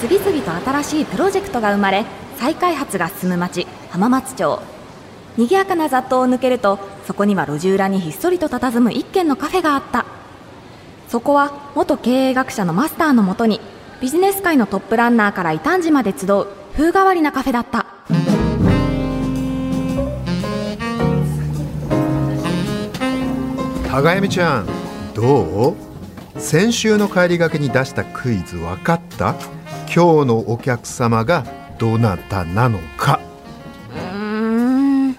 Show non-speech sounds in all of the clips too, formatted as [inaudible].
次々と新しいプロジェクトが生まれ再開発が進む町浜松町。賑やかな雑踏を抜けるとそこには路地裏にひっそりと佇む一軒のカフェがあった。そこは元経営学者のマスターのもとにビジネス界のトップランナーから異端児まで集う風変わりなカフェだった。高闇ちゃんどう？先週の帰りがけに出したクイズ分かった？今日のお客様がどなたなのか。うーん。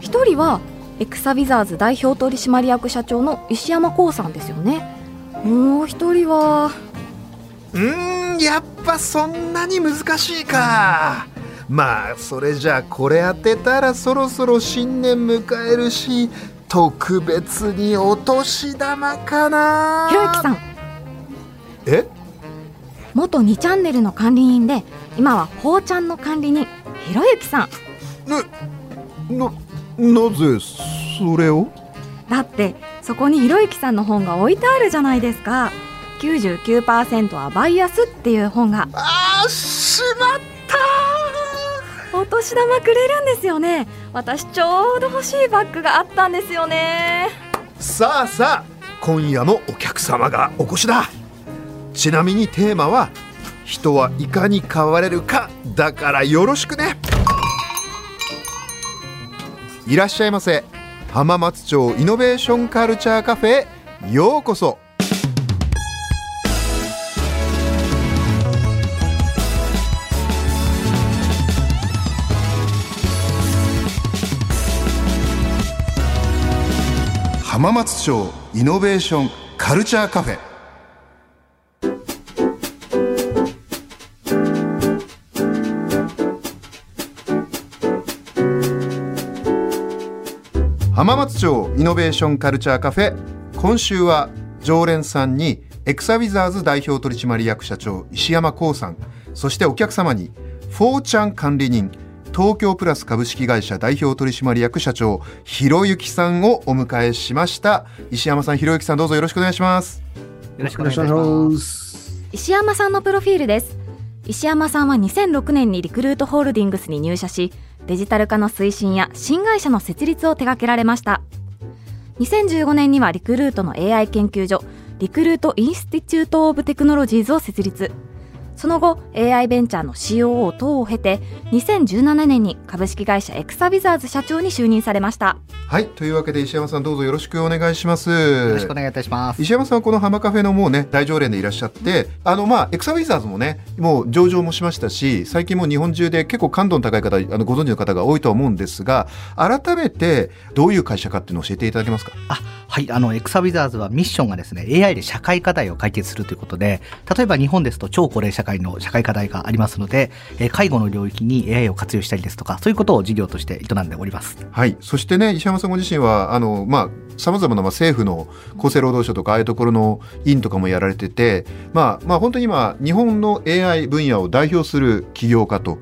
一人はエクサビザーズ代表取締役社長の石山光さんですよね。もう一人は。うーんやっぱそんなに難しいか。まあそれじゃあこれ当てたらそろそろ新年迎えるし特別にお年玉かな。ひろゆきさん。え？元2チャンネルの管理人で今はほうちゃんの管理人ひろゆきさん。なななぜそれを？だってそこにひろゆきさんの本が置いてあるじゃないですか。99%はバイアスっていう本が。あーしまったお年玉くれるんですよね。私ちょうど欲しいバッグがあったんですよね。さあさあ今夜もお客様がお越しだちなみにテーマは人はいかに変われるかだからよろしくね。いらっしゃいませ。浜松町イノベーションカルチャーカフェへようこそ。浜松町イノベーションカルチャーカフェ。浜松町イノベーションカルチャーカフェ。今週は常連さんにエクサウィザーズ代表取締役社長石山洸さん。そしてお客様に4chan 管理人東京プラス株式会社代表取締役社長ひろゆきさんをお迎えしました。石山さんひろゆきさんどうぞよろしくお願いします。よろしくお願いします。石山さんのプロフィールです石山さんは2006年にリクルートホールディングスに入社しデジタル化の推進や新会社の設立を手掛けられました。2015年にはリクルートの AI 研究所 Recruit Institute of Technology を設立。その後 AI ベンチャーの COO 等を経て2017年に株式会社エクサウィザーズ社長に就任されました。はいというわけで石山さんどうぞよろしくお願いします。よろしくお願いいたします。石山さんはこの浜カフェのもうね大常連でいらっしゃってあのまあエクサウィザーズもねもう上場もしましたし最近もう日本中で結構感度の高い方あのご存知の方が多いとは思うんですが改めてどういう会社かっていうのを教えていただけますか？あ、はい、あの、エクサウィザーズはミッションがですね、AI で社会課題を解決するということで、例えば日本ですと超高齢社会の社会課題がありますので、え介護の領域に AI を活用したりですとか、そういうことを事業として営んでおります。はいそしてね石山さんご自身はあのまあさまざまな政府の厚生労働省とかああいうところの委員とかもやられててまあまあ本当に今日本の AI 分野を代表する起業家と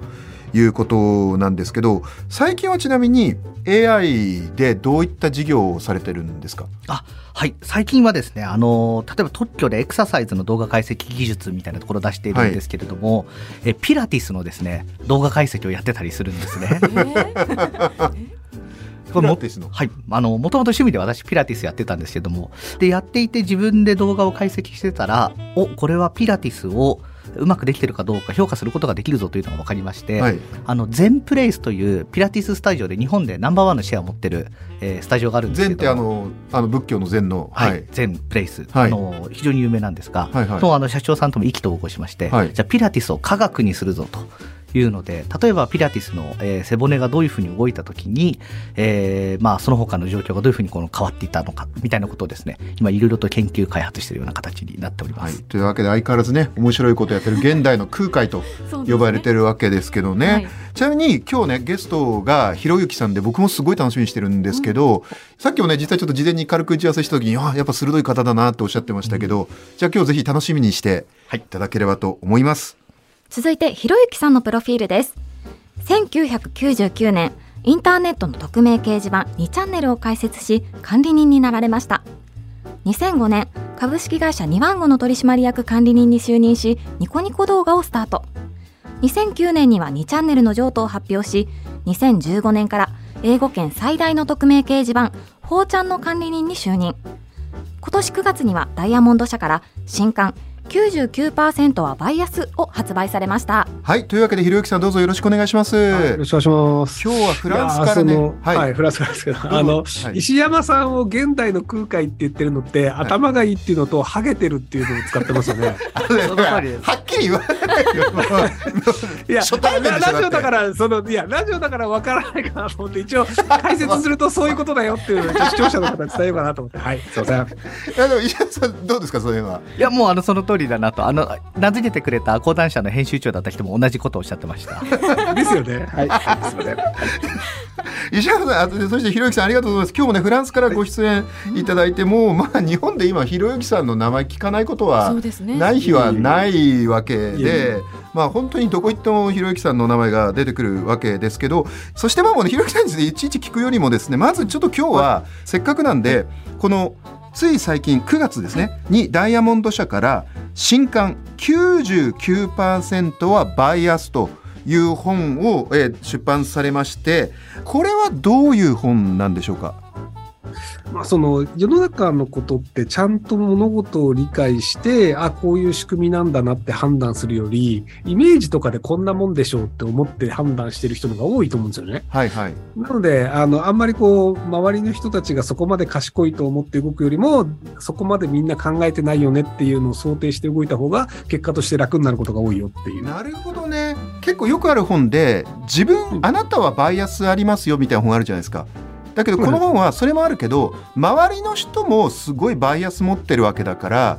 いうことなんですけど最近はちなみに AI でどういった事業をされてるんですか？あ、はい。最近はですね、あの、例えば特許でエクササイズの動画解析技術みたいなところを出しているんですけれども、えピラティスのですね、動画解析をやってたりするんですね。[laughs] これもピラティスの？はい。あの、もともと趣味で私ピラティスやってたんですけども、で、やっていて自分で動画を解析してたら、お、これはピラティスをうまくできてるかどうか評価することができるぞというのが分かりまして、はい。あの、全プレイスというピラティススタジオで日本でナンバーワンのシェアを持ってる、えースタジオがあるんです禅ってあのあの仏教の禅の。はい、全プレイス、はい。あの非常に有名なんですが、はいはい。とあの社長さんとも意気投合しまして、はい。じゃあピラティスを科学にするぞというので例えばピラティスの、えー背骨がどういうふうに動いた時に、えーまあ、その他の状況がどういうふうにこの変わっていったのかみたいなことをですね今いろいろと研究開発しているような形になっております。はい、というわけで相変わらずね面白いことやってる現代の空海と呼ばれてるわけですけどね。はい。ちなみに今日ねゲストがひろゆきさんで僕もすごい楽しみにしてるんですけど、さっきもね実はちょっと事前に軽く打ち合わせした時にあやっぱ鋭い方だなとおっしゃってましたけど、じゃあ今日ぜひ楽しみにしていただければと思います。続いてひろゆきさんのプロフィールです。1999年インターネットの匿名掲示板2チャンネルを開設し管理人になられました。2005年株式会社ニワンゴの取締役管理人に就任しニコニコ動画をスタート。2009年には2チャンネルの譲渡を発表し2015年から英語圏最大の匿名掲示板「フォーちゃん」の管理人に就任。今年9月にはダイヤモンド社から新刊99%はバイアスを発売されました。はいというわけでひろゆきさんどうぞよろしくお願いします、よろしくお願いします。今日はフランスからね。はい。はい、フランスからですけど、あの、はい。石山さんを現代の空海って言ってるのって、頭がいいっていうのと、ハゲてるっていうのを使ってますよね。[laughs] はっきり言わないよ。もういや、初対面でしょラジオだかだら、その、いや、ラジオだから分からないかなと思って、一応、解説するとそういうことだよっていうのを、視聴者の方に伝えようかなと思って、はい、すいません。っていやでも石原さんどうですかそれは？いやもうあのその通りだなと。あの名付けてくれた講談社の編集長だった人も同じことをおっしゃってました。[laughs] ですよね。はい、はいすいません。石原さんあとでそしてひろゆきさんありがとうございます。今日もねフランスからご出演いただいてもうまあ日本で今ひろゆきさんの名前聞かないことはない日はないわけでまあ本当にどこ行ってもひろゆきさんの名前が出てくるわけですけどそしてまあもうねひろゆきさんについていちいち聞くよりもですねまずちょっと今日はせっかくなんでこのつい最近9月ですねにダイヤモンド社から新刊99%はバイアスという本を、出版されましてこれはどういう本なんでしょうか？まあ、その世の中のことってちゃんと物事を理解してあこういう仕組みなんだなって判断するよりイメージとかでこんなもんでしょうって思って判断してる人の方が多いと思うんですよね。はいはいなのであのあんまりこう周りの人たちがそこまで賢いと思って動くよりもそこまでみんな考えてないよねっていうのを想定して動いた方が結果として楽になることが多いよっていう。なるほどね結構よくある本で自分あなたはバイアスありますよみたいな本あるじゃないですかだけどこの本はそれもあるけど周りの人もすごいバイアス持ってるわけだから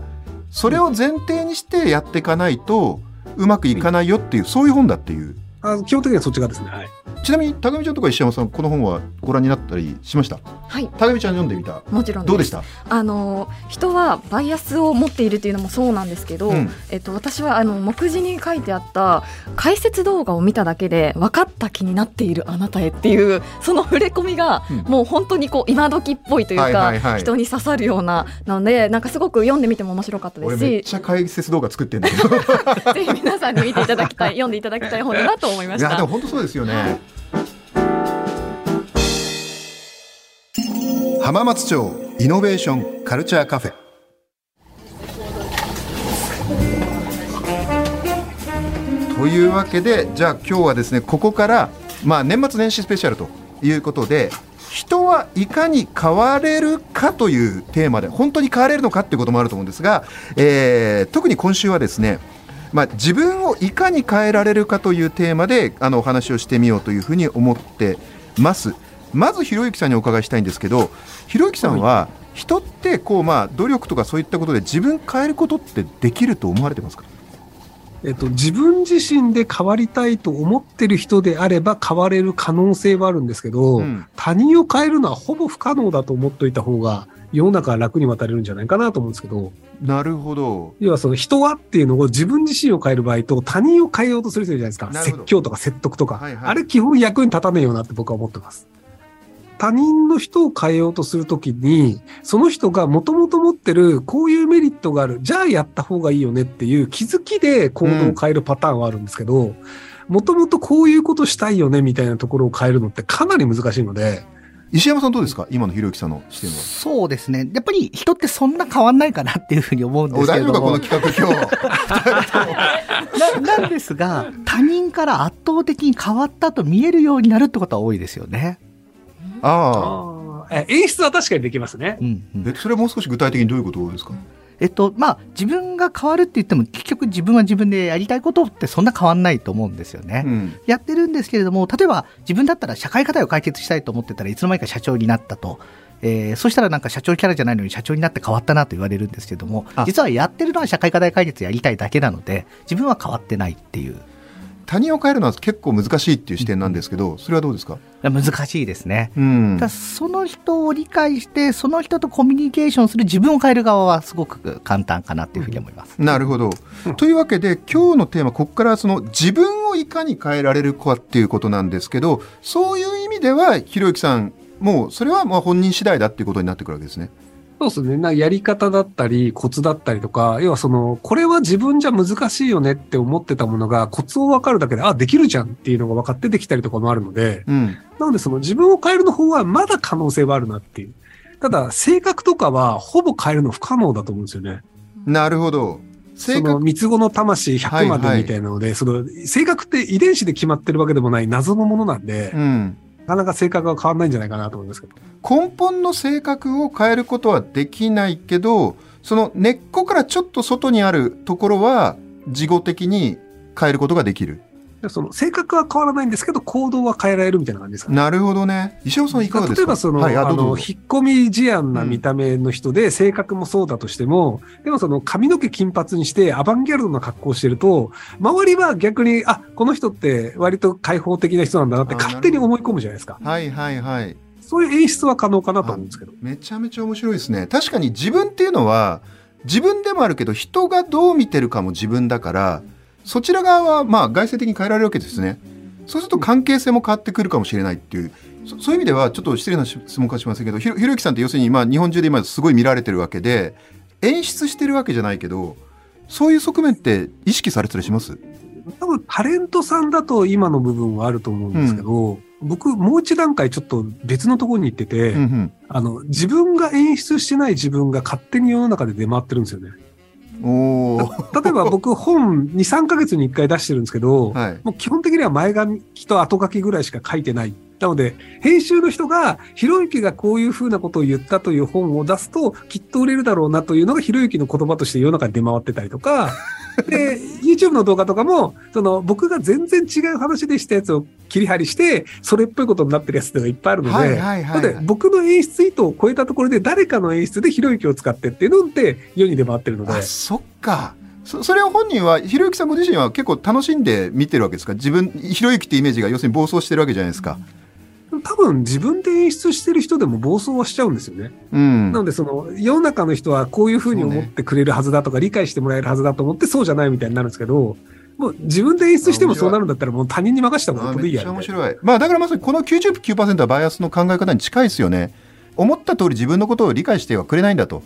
それを前提にしてやっていかないとうまくいかないよっていうそういう本だっていうあ基本的にはそっち側ですね。はい。ちなみに高見ちゃんとか石山さんこの本はご覧になったりしました？はい。高見ちゃん読んでみた？もちろんどうでした？あの人はバイアスを持っているというのもそうなんですけど、うん。えっと、私はあの目次に書いてあった解説動画を見ただけで分かった気になっているあなたへっていうその触れ込みがうん。もう本当にこう今時っぽいというか、人に刺さるようななのでなんかすごく読んでみても面白かったで俺すし。めっちゃ解説動画作ってんだけど。[laughs] ぜひ皆さんに見ていただきたい読んでいただきたい本だなと思いました。いやでも。本当そうですよね浜松町イノベーションカルチャーカフェというわけでじゃあ今日はですねここからまあ年末年始スペシャルということで人はいかに変われるかというテーマで本当に変われるのかっていうこともあると思うんですが、えー特に今週はですねまあ、自分をいかに変えられるかというテーマであのお話をしてみようというふうに思ってます。まずひろゆきさんにお伺いしたいんですけどひろゆきさんは人ってこう、まあ、努力とかそういったことで自分変えることってできると思われてますか？えっと、自分自身で変わりたいと思ってる人であれば変われる可能性はあるんですけど、うん。他人を変えるのはほぼ不可能だと思っといた方が世の中は楽に渡れるんじゃないかなと思うんですけど、なるほど。要はその人はっていうのを自分自身を変える場合と他人を変えようとする人じゃないですか。説教とか説得とか、はいはい。あれ基本役に立たねえよなって僕は思ってます。他人の人を変えようとするときに、その人がもともと持ってるこういうメリットがある、じゃあやった方がいいよねっていう気づきで行動を変えるパターンはあるんですけど、もともとこういうことしたいよねみたいなところを変えるのってかなり難しいので、石山さんどうですか？今のひろゆきさんの視点は。そうですね。やっぱり人ってそんな変わんないかなっていうふうに思うんでおすけれど。も大丈夫かこの企画今日。[laughs] ななんですが他人から圧倒的に変わったと見えるようになるってことは多いですよね。ああ。え演出は確かにできますね。うんうん。えそれはもう少し具体的にどういうことですか？えっとまあ自分が変わるって言っても結局自分は自分でやりたいことってそんな変わんないと思うんですよね。うん。やってるんですけれども例えば自分だったら社会課題を解決したいと思ってたらいつの間にか社長になったと。えーそしたらなんか社長キャラじゃないのに社長になって変わったなと言われるんですけどもあ。実はやってるのは社会課題解決やりたいだけなので自分は変わってないっていう他人を変えるのは結構難しいっていう視点なんですけどそれはどうですか？難しいですね。うんただその人を理解してその人とコミュニケーションする自分を変える側はすごく簡単かなっていうふうに思います。なるほど。というわけで今日のテーマここからその自分をいかに変えられるかっていうことなんですけどそういう意味ではひろゆきさんもうそれはまあ本人次第だっていうことになってくるわけですね。そうですね。なやり方だったり、コツだったりとか、要はその、これは自分じゃ難しいよねって思ってたものが、コツを分かるだけで、あ、できるじゃんっていうのが分かってできたりとかもあるので、うん。なのでその自分を変えるの方はまだ可能性はあるなっていう。ただ、性格とかはほぼ変えるの不可能だと思うんですよね。なるほど。性その格、三つ子の魂100まはいはいでみたいなので、その性格って遺伝子で決まってるわけでもない謎のものなんで、うん。なかなか性格は変わらないんじゃないかなと思うんですけど。根本の性格を変えることはできないけど、その根っこからちょっと外にあるところは、事後的に変えることができる。でその性格は変わらないんですけど、行動は変えられるみたいな感じですかね。なるほどね。石尾さんいかがですか？例えばその、はい、ああの、引っ込み思案な見た目の人で、性格もそうだとしても、でもその髪の毛金髪にしてアバンギャルドな格好をしてると、周りは逆に、あ、この人って割と開放的な人なんだなってあ勝手に思い込むじゃないですか。はいはいはい。そういう演出は可能かなと思うんですけど。めちゃめちゃ面白いですね。確かに自分っていうのは、自分でもあるけど、人がどう見てるかも自分だから、そちら側はまあ外性的に変えられるわけですね。そうすると関係性も変わってくるかもしれないっていう。そそういう意味ではちょっと失礼な質問かもしれませんけどひろひろゆきさんって要するにまあ日本中で今すごい見られてるわけで演出してるわけじゃないけどそういう側面って意識されてたりします？多分タレントさんだと今の部分はあると思うんですけど、僕もう一段階ちょっと別のところに行ってて、うんうんあの、自分が演出してない自分が勝手に世の中で出回ってるんですよね。おー例えば僕本2、3ヶ月に1回出してるんですけど、はいもう基本的には前書きと後書きぐらいしか書いてない。なので、編集の人が、ひろゆきがこういう風なことを言ったという本を出すと、きっと売れるだろうなというのがひろゆきの言葉として世の中に出回ってたりとか、で、YouTube の動画とかも、その、僕が全然違う話でしたやつを切り張りして、それっぽいことになってるやつっていうのがいっぱいあるので、はいはいはい僕の演出意図を超えたところで、誰かの演出でひろゆきを使ってっていうのって世に出回ってるので、あそっか。そそれを本人はひろゆきさんご自身は結構楽しんで見てるわけですか？自分ひろゆきってイメージが要するに暴走してるわけじゃないですか多分自分で演出してる人でも暴走はしちゃうんですよね。うん。なので、その、世の中の人はこういうふうに思ってくれるはずだとか、理解してもらえるはずだと思って、そうじゃないみたいになるんですけど、もう自分で演出してもそうなるんだったら、もう他人に任せた方があめっちゃ面得意やみたいな。白いまあだからまさにこの99%はバイアスの考え方に近いですよね。思った通り自分のことを理解してはくれないんだと。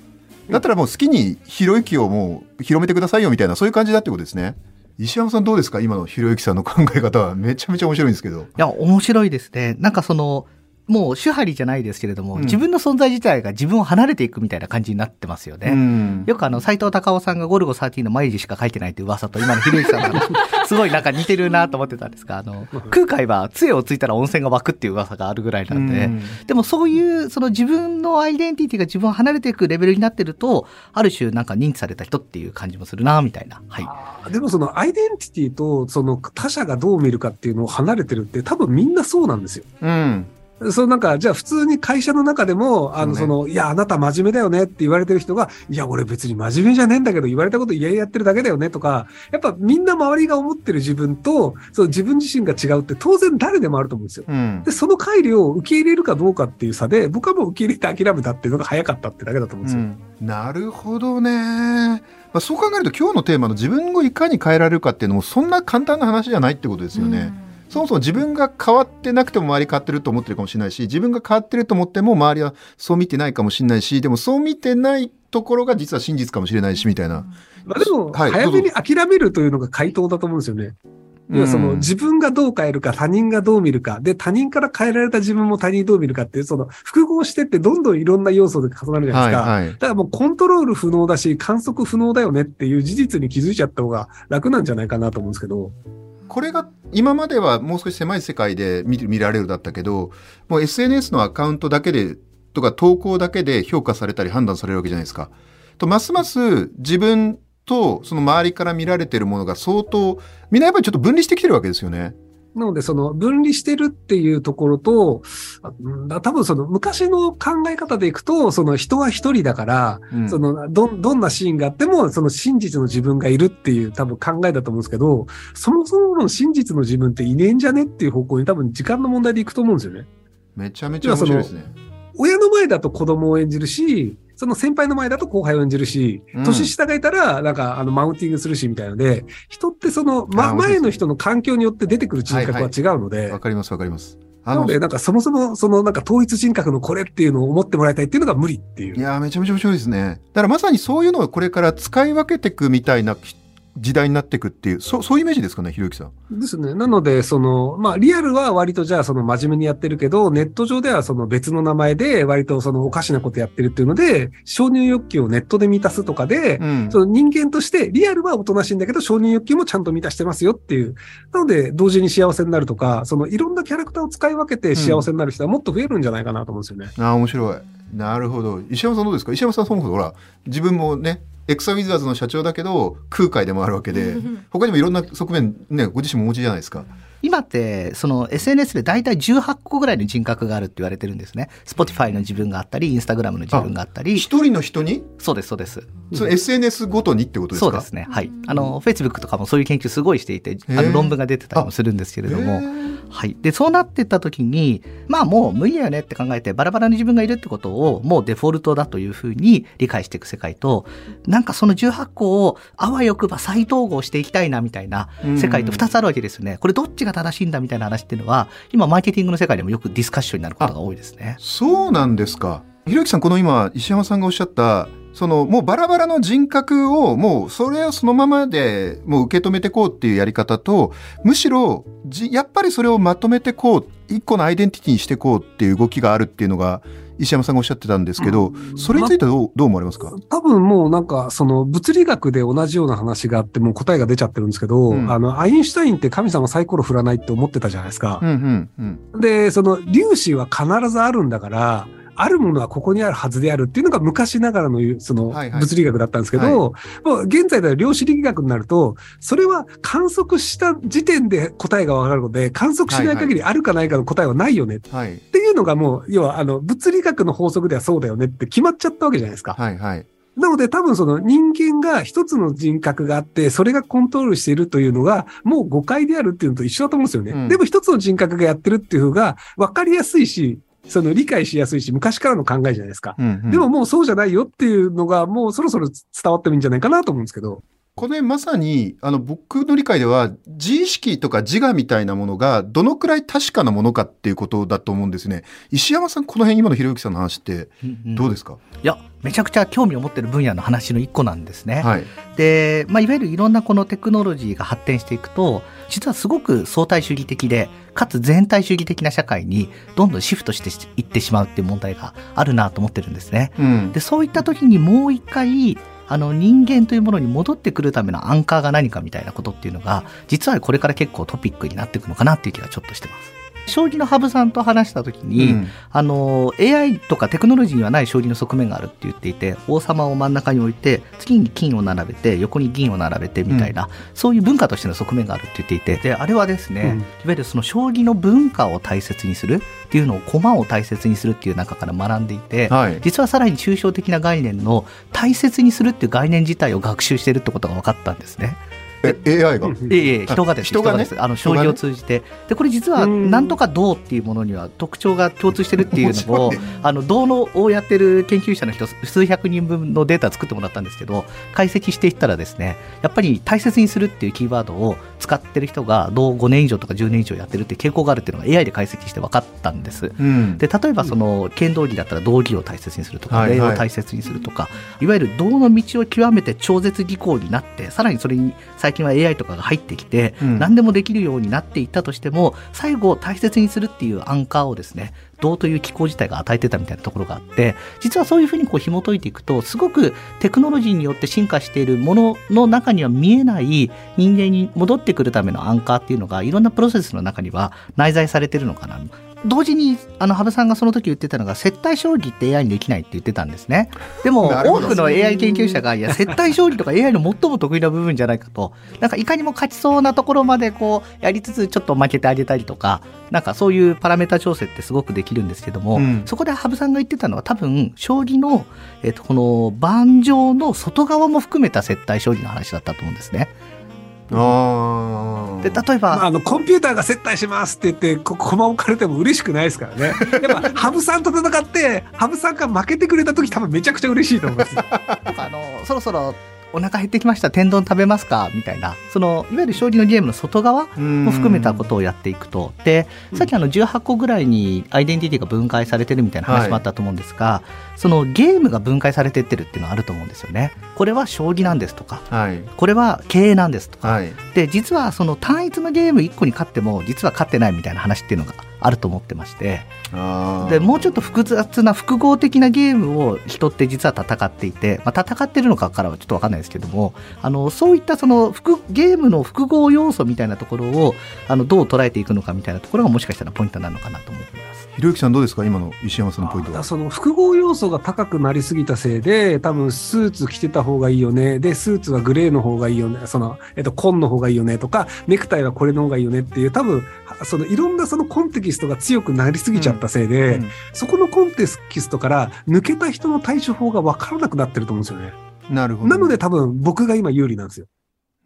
だったらもう好きにひろゆきをもう広めてくださいよみたいなそういう感じだってことですね石山さんどうですか？今のひろゆきさんの考え方は。めちゃめちゃ面白いんですけど。いや、面白いですね。なんかその、もう手張りじゃないですけれども、うん自分の存在自体が自分を離れていくみたいな感じになってますよね。うんよくあの、斎藤隆夫さんがゴルゴ13の毎日しか書いてないって噂と、今のひろゆきさんの話 [laughs] すごいなんか似てるなと思ってたんですが、あの、空海は杖をついたら温泉が湧くっていう噂があるぐらいなんで、うんでもそういう、その自分のアイデンティティが自分を離れていくレベルになってると、ある種なんか認知された人っていう感じもするな、みたいな。はい。でもそのアイデンティティとその他者がどう見るかっていうのを離れてるって多分みんなそうなんですよ。うんそうなんか、じゃあ普通に会社の中でも、あの、その、いや、あなた真面目だよねって言われてる人が、いや、俺別に真面目じゃねえんだけど、言われたこと嫌々やってるだけだよねとか、やっぱみんな周りが思ってる自分と、その自分自身が違うって当然誰でもあると思うんですよ。うんで、その乖離を受け入れるかどうかっていう差で、僕はもう受け入れて諦めたっていうのが早かったってだけだと思うんですよ。うんなるほどね、まあ、そう考えると今日のテーマの自分をいかに変えられるかっていうのもそんな簡単な話じゃないってことですよね。そもそも自分が変わってなくても周り変わってると思ってるかもしれないし自分が変わってると思っても周りはそう見てないかもしれないしでもそう見てないところが実は真実かもしれないしみたいな。まあでも、はい早めに諦めるというのが回答だと思うんですよね。要はそのうん自分がどう変えるか、他人がどう見るか、で、他人から変えられた自分も他人にどう見るかっていう、その複合してってどんどんいろんな要素で重なるじゃないですか。はいはいだからもうコントロール不能だし、観測不能だよねっていう事実に気づいちゃった方が楽なんじゃないかなと思うんですけど。これが今まではもう少し狭い世界で見られるだったけどもう SNS のアカウントだけでとか投稿だけで評価されたり判断されるわけじゃないですか。とますます自分とその周りから見られてるものが相当みんなやっぱりちょっと分離してきてるわけですよね。なので、その分離してるっていうところと、多分その昔の考え方でいくと、その人は一人だから、うんそのど、どんなシーンがあっても、その真実の自分がいるっていう多分考えだと思うんですけど、そもそもの真実の自分っていねえんじゃねっていう方向に多分時間の問題でいくと思うんですよね。めちゃめちゃ面白いですね。親の前だと子供を演じるし、その先輩の前だと後輩を演じるしうん、年下がいたら、なんか、あの、マウンティングするし、みたいなので、人ってその、ま、前の人の環境によって出てくる人格は違うのでわ、かりますわかります。なので、なんかそもそも、そのなんか統一人格のこれっていうのを思ってもらいたいっていうのが無理っていう。いやーめちゃめちゃ面白いですね。だからまさにそういうのをこれから使い分けていくみたいな時代になっていくっていう、そそういうイメージですかね、ひろゆきさん。ですね。なので、その、まあ、リアルは割とじゃあ、その真面目にやってるけど、ネット上ではその別の名前で割とそのおかしなことやってるっていうので、承認欲求をネットで満たすとかで、うんその人間として、リアルはおとなしいんだけど、承認欲求もちゃんと満たしてますよっていう。なので、同時に幸せになるとか、そのいろんなキャラクターを使い分けて幸せになる人はもっと増えるんじゃないかなと思うんですよね。ああ、面白い。なるほど。石山さんどうですか？石山さんそもそもほら、自分もね、エクサウィザーズの社長だけど、空海でもあるわけで、他にもいろんな側面、ね、ご自身もお持ちじゃないですか。今って、その SNS で大体18個ぐらいの人格があるって言われてるんですね。Spotify の自分があったり、Instagram の自分があったり。一人の人に、そうです、そうです。その SNS ごとにってことですか？そうですね。はい。あの、Facebook とかもそういう研究すごいしていて、あの論文が出てたりもするんですけれども、へーはい。で、そうなってった時に、まあもう無理だよねって考えて、バラバラに自分がいるってことを、もうデフォルトだというふうに理解していく世界と、なんかその18個を、あわよくば再統合していきたいな、みたいな世界と2つあるわけですよね。これどっちが正しいんだみたいな話っていうのは、今マーケティングの世界でもよくディスカッションになることが多いですね。そうなんですか。ひろゆきさん、この今、石山さんがおっしゃった、そのもうバラバラの人格をもうそれをそのままでもう受け止めてこうっていうやり方とむしろじやっぱりそれをまとめてこう一個のアイデンティティにしてこうっていう動きがあるっていうのが石山さんがおっしゃってたんですけど、それについてはどうどう思われますか、多分もうなんか、その物理学で同じような話があって、もう答えが出ちゃってるんですけど、うんあの、アインシュタインって神様サイコロ振らないって思ってたじゃないですかう。んうんうんで、その粒子は必ずあるんだから、あるものはここにあるはずであるっていうのが昔ながらの、そのはいはい。物理学だったんですけど、もう現在では量子力学になると、それは観測した時点で答えがわかるので、観測しない限りあるかないかの答えはないよね。っはい。ていうのがもう、要はあの、物理学の法則ではそうだよねって決まっちゃったわけじゃないですか。はいはい。なので多分その人間が一つの人格があって、それがコントロールしているというのが、もう誤解であるっていうのと一緒だと思うんですよね。うん。でも一つの人格がやってるっていう方が分かりやすいし、その理解しやすいし、昔からの考えじゃないですか。うんうんでももうそうじゃないよっていうのが、もうそろそろ伝わってもいいんじゃないかなと思うんですけど。これまさにあの僕の理解では自意識とか自我みたいなものがどのくらい確かなものかっていうことだと思うんですね石山さんこの辺今のひろゆきさんの話ってどうですか、いや、めちゃくちゃ興味を持ってる分野の話の一個なんですね。はいで、まあ、いわゆるいろんなこのテクノロジーが発展していくと、実はすごく相対主義的で、かつ全体主義的な社会にどんどんシフトしていってしまうっていう問題があるなと思ってるんですね。うんで、そういった時にもう一回、あの人間というものに戻ってくるためのアンカーが何かみたいなことっていうのが、実はこれから結構トピックになっていくのかなっていう気がちょっとしてます。将棋の羽生さんと話した時に、うん。あの AI とかテクノロジーにはない将棋の側面があるって言っていて王様を真ん中に置いて次に金を並べて横に銀を並べてみたいな、そういう文化としての側面があるって言っていてであれはですね、うん。いわゆるその将棋の文化を大切にするっていうのを駒を大切にするっていう中から学んでいて、はい。実はさらに抽象的な概念の大切にするっていう概念自体を学習してるってことが分かったんですね。え AI が、いえいえ人がです人がねあの将棋を通じて、でこれ実はなんとか銅っていうものには特徴が共通してるっていうのをあの銅のをやってる研究者の人数百人分のデータ作ってもらったんですけど解析していったらですねやっぱり大切にするっていうキーワードを使ってる人が銅5年以上とか10年以上やってるって傾向があるっていうのが AI で解析して分かったんです。うんで例えばその剣道着だったら道着を大切にするとかはいはい礼を大切にするとか、いわゆる道の道を極めて超絶技巧になってさらにそれに最近は AI とかが入ってきて、うん。何でもできるようになっていったとしても最後大切にするっていうアンカーをですね道という機構自体が与えてたみたいなところがあって実はそういうふうにこう紐解いていくとすごくテクノロジーによって進化しているものの中には見えない人間に戻ってくるためのアンカーっていうのがいろんなプロセスの中には内在されてるのかな同時にあの羽生さんがその時言ってたのが接待将棋って AI にできないって言ってたんですね。でも多くの AI 研究者がいや接待将棋とか AI の最も得意な部分じゃないかとなんかいかにも勝ちそうなところまでこうやりつつちょっと負けてあげたりとかなんかそういうパラメータ調整ってすごくできるんですけども、うん。そこで羽生さんが言ってたのは多分将棋の、えっとこの盤上の外側も含めた接待将棋の話だったと思うんですね。で例えば、まあ、あの、コンピューターが接待しますって言って、こ駒置かれても嬉しくないですからね。やっぱ、羽生さんと戦って、羽生さんが負けてくれた時多分めちゃくちゃ嬉しいと思います。[laughs] あのそろそろお腹減ってきました天丼食べますか？みたいな。そのいわゆる将棋のゲームの外側も含めたことをやっていくと。でさっきあの18個ぐらいにアイデンティティが分解されてるみたいな話もあったと思うんですが、はい、そのゲームが分解されてってるっていうのはあると思うんですよね。これは将棋なんですとか、はい、これは経営なんですとか、はい、で実はその単一のゲーム1個に勝っても実は勝ってないみたいな話っていうのがあると思ってましてでもうちょっと複雑な複合的なゲームを人って実は戦っていて、まあ、戦ってるのかからはちょっと分かんないですけどもあのそういったそのゲームの複合要素みたいなところをあのどう捉えていくのかみたいなところがもしかしたらポイントなのかなと思います。ひろゆきさんどうですか？今の石山さんのポイントは。その複合要素が高くなりすぎたせいで、多分スーツ着てた方がいいよね。で、スーツはグレーの方がいいよね。その、えっと、紺の方がいいよねとか、ネクタイはこれの方がいいよねっていう、多分、そのいろんなそのコンテキストが強くなりすぎちゃったせいで、うんうん、そこのコンテキストから抜けた人の対処法が分からなくなってると思うんですよね。なるほど。なので多分僕が今有利なんですよ。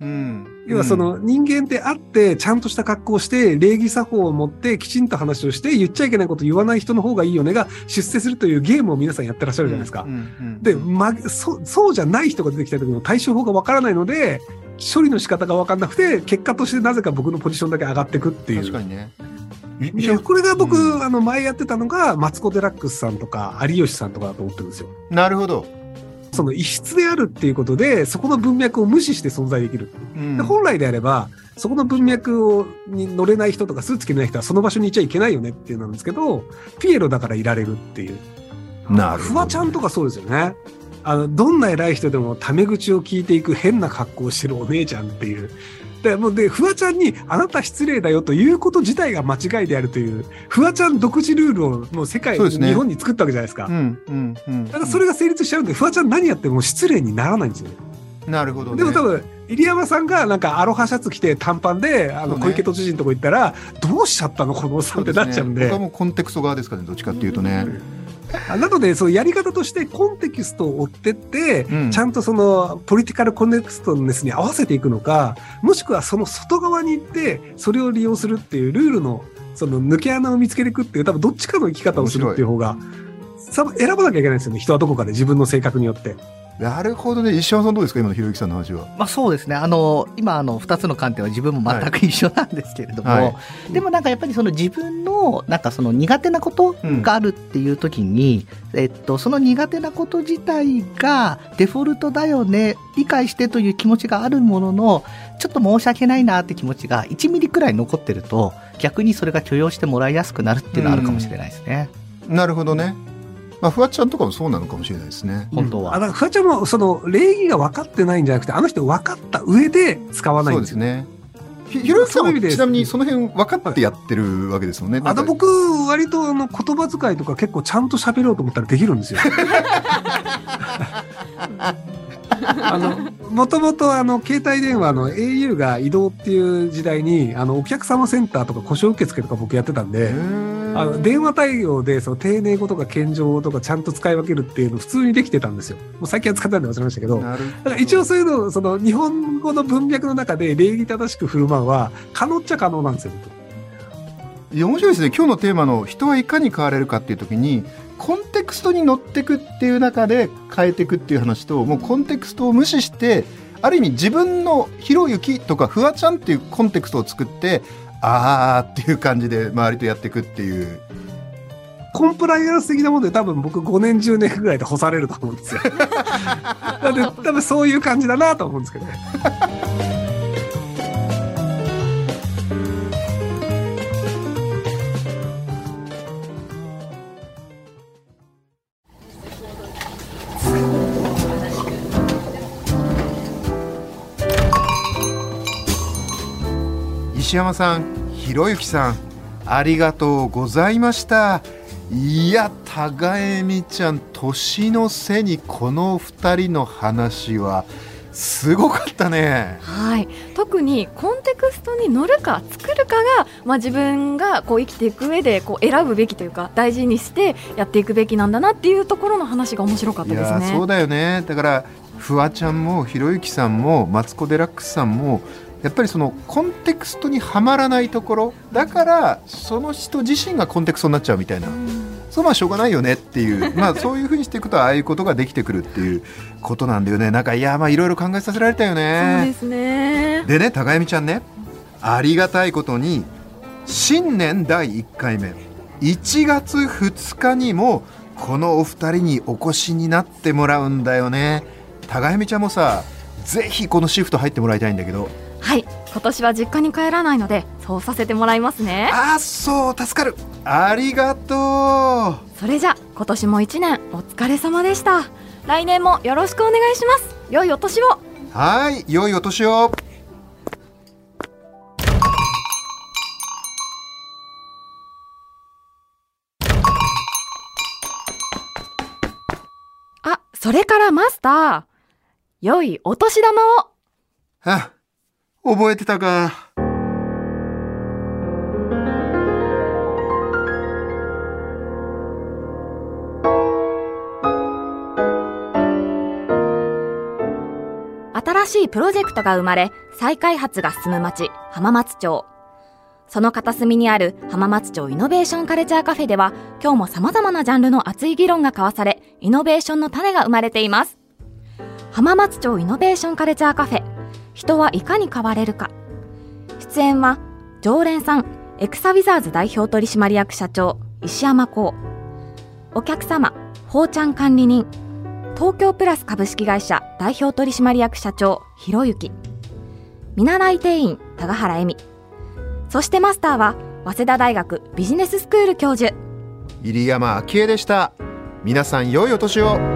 うん、要はその人間って会ってちゃんとした格好をして礼儀作法を持ってきちんと話をして言っちゃいけないこと言わない人の方がいいよねが出世するというゲームを皆さんやってらっしゃるじゃないですか。で、ま、そそうじゃない人が出てきた時の対処法がわからないので処理の仕方がわかんなくて結果としてなぜか僕のポジションだけ上がっていくっていう。確かにねこれが僕、うん、あの前やってたのがマツコ・デラックスさんとか有吉さんとかだと思ってるんですよ。なるほど。その異質であるっていうことで、そこの文脈を無視して存在できる。うん、で本来であれば、そこの文脈をに乗れない人とかスーツ着れない人はその場所にいちゃいけないよねっていうなんですけど、ピエロだからいられるっていう。なるほど。フワちゃんとかそうですよね。あの、どんな偉い人でもタメ口を聞いていく変な格好をしてるお姉ちゃんっていう。で、もうで、フワちゃんに、あなた失礼だよということ自体が間違いであるという、フワちゃん独自ルールをもう世界、ね、日本に作ったわけじゃないですか。うんうんうん、だからそれが成立しちゃうんで、フワちゃん何やっても失礼にならないんですよね。なるほど、ね、でも多分、入山さんがなんかアロハシャツ着て短パンで、あの小池都知事のとこ行ったら、どうしちゃったのこのおっさんってなっちゃうんで。でね、もうコンテクスト側ですかね、どっちかっていうとね。うん [laughs] なので、そのやり方としてコンテキストを追ってって、うん、ちゃんとそのポリティカルコネクストネスに合わせていくのか、もしくはその外側に行って、それを利用するっていうルールの、その抜け穴を見つけていくっていう、多分どっちかの生き方をするっていう方が、選ばなきゃいけないんですよね、人はどこかで自分の性格によって。なるほどね。石山さんどうですか今のひろゆきさんの話は？まあそうですね。あの今あの2つの観点は自分も全く一緒なんですけれども、はい。はい、でもなんかやっぱりその自分のなんかその苦手なことがあるっていう時に、うん、えっと、その苦手なこと自体がデフォルトだよね理解してという気持ちがあるもののちょっと申し訳ないなって気持ちが1ミリくらい残ってると逆にそれが許容してもらいやすくなるっていうのはあるかもしれないですね。うん、なるほどねまあ、フワちゃんとかもそうなのかもしれないですね。本当は。あフワちゃんも、その、礼儀が分かってないんじゃなくて、あの人分かった上で使わないんですよ。ね。ひひろゆきさんもちなみにその辺分かってやってるわけですもんね。あと僕、割とあの言葉遣いとか結構ちゃんと喋ろうと思ったらできるんですよ。[laughs] あの、もともとあの、携帯電話の au が移動っていう時代に、あの、お客様センターとか故障受付とか僕やってたんで、あの、電話対応で、その、丁寧語とか謙譲語とかちゃんと使い分けるっていうの普通にできてたんですよ。もう最近は使ってたんで忘れましたけど、だから一応そういうの、その、日本語の文脈の中で礼儀正しく振る舞うは、可能っちゃ可能なんですよ。いや面白いですね今日のテーマの人はいかに変われるかっていう時にコンテクストに乗ってくっていう中で変えていくっていう話ともうコンテクストを無視してある意味自分のひろゆきとかフワちゃんっていうコンテクストを作ってあーっていう感じで周りとやっていくっていうコンプライアンス的なもので多分僕5年10年ぐらいで干されると思うんですよ。[laughs] なので多分そういう感じだなと思うんですけどね。石山さんひろゆきさんありがとうございました。いや互恵美ちゃん年の瀬にこの2人の話はすごかったね、はい、特にコンテクストに乗るか作るかが、まあ、自分がこう生きていく上でこう選ぶべきというか大事にしてやっていくべきなんだなっていうところの話が面白かったですね。そうだよね。だからフワちゃんもひろゆきさんもマツコ・デラックスさんもやっぱりそのコンテクストにはまらないところだからその人自身がコンテクストになっちゃうみたいな、そうまあしょうがないよねっていう。[laughs] まあそういうふうにしていくとああいうことができてくるっていうことなんだよね。なんかいやまあいろいろ考えさせられたよそうねですね。でね高闇ちゃんね。ありがたいことに新年第1回目。1月2日にもこのお二人にお越しになってもらうんだよね。高闇ちゃんもさぜひこのシフト入ってもらいたいんだけどはい。今年は実家に帰らないのでそうさせてもらいますね。あそう助かる。ありがとう。それじゃ今年も一年お疲れ様でした。来年もよろしくお願いします。良いお年を。はい良いお年を。あそれからマスター。良いお年玉を。あ覚えてたか。新しいプロジェクトが生まれ再開発が進む町浜松町。その片隅にある浜松町イノベーションカルチャーカフェでは今日も様々なジャンルの熱い議論が交わされイノベーションの種が生まれています。浜松町イノベーションカルチャーカフェ人はいかに変われるか。出演は常連さんエクサウィザーズ代表取締役社長石山光お客様ほうちゃん管理人東京プラス株式会社代表取締役社長ひろゆき。見習い店員高原恵美。そしてマスターは早稲田大学ビジネススクール教授。入山昭恵でした。皆さん良いお年を。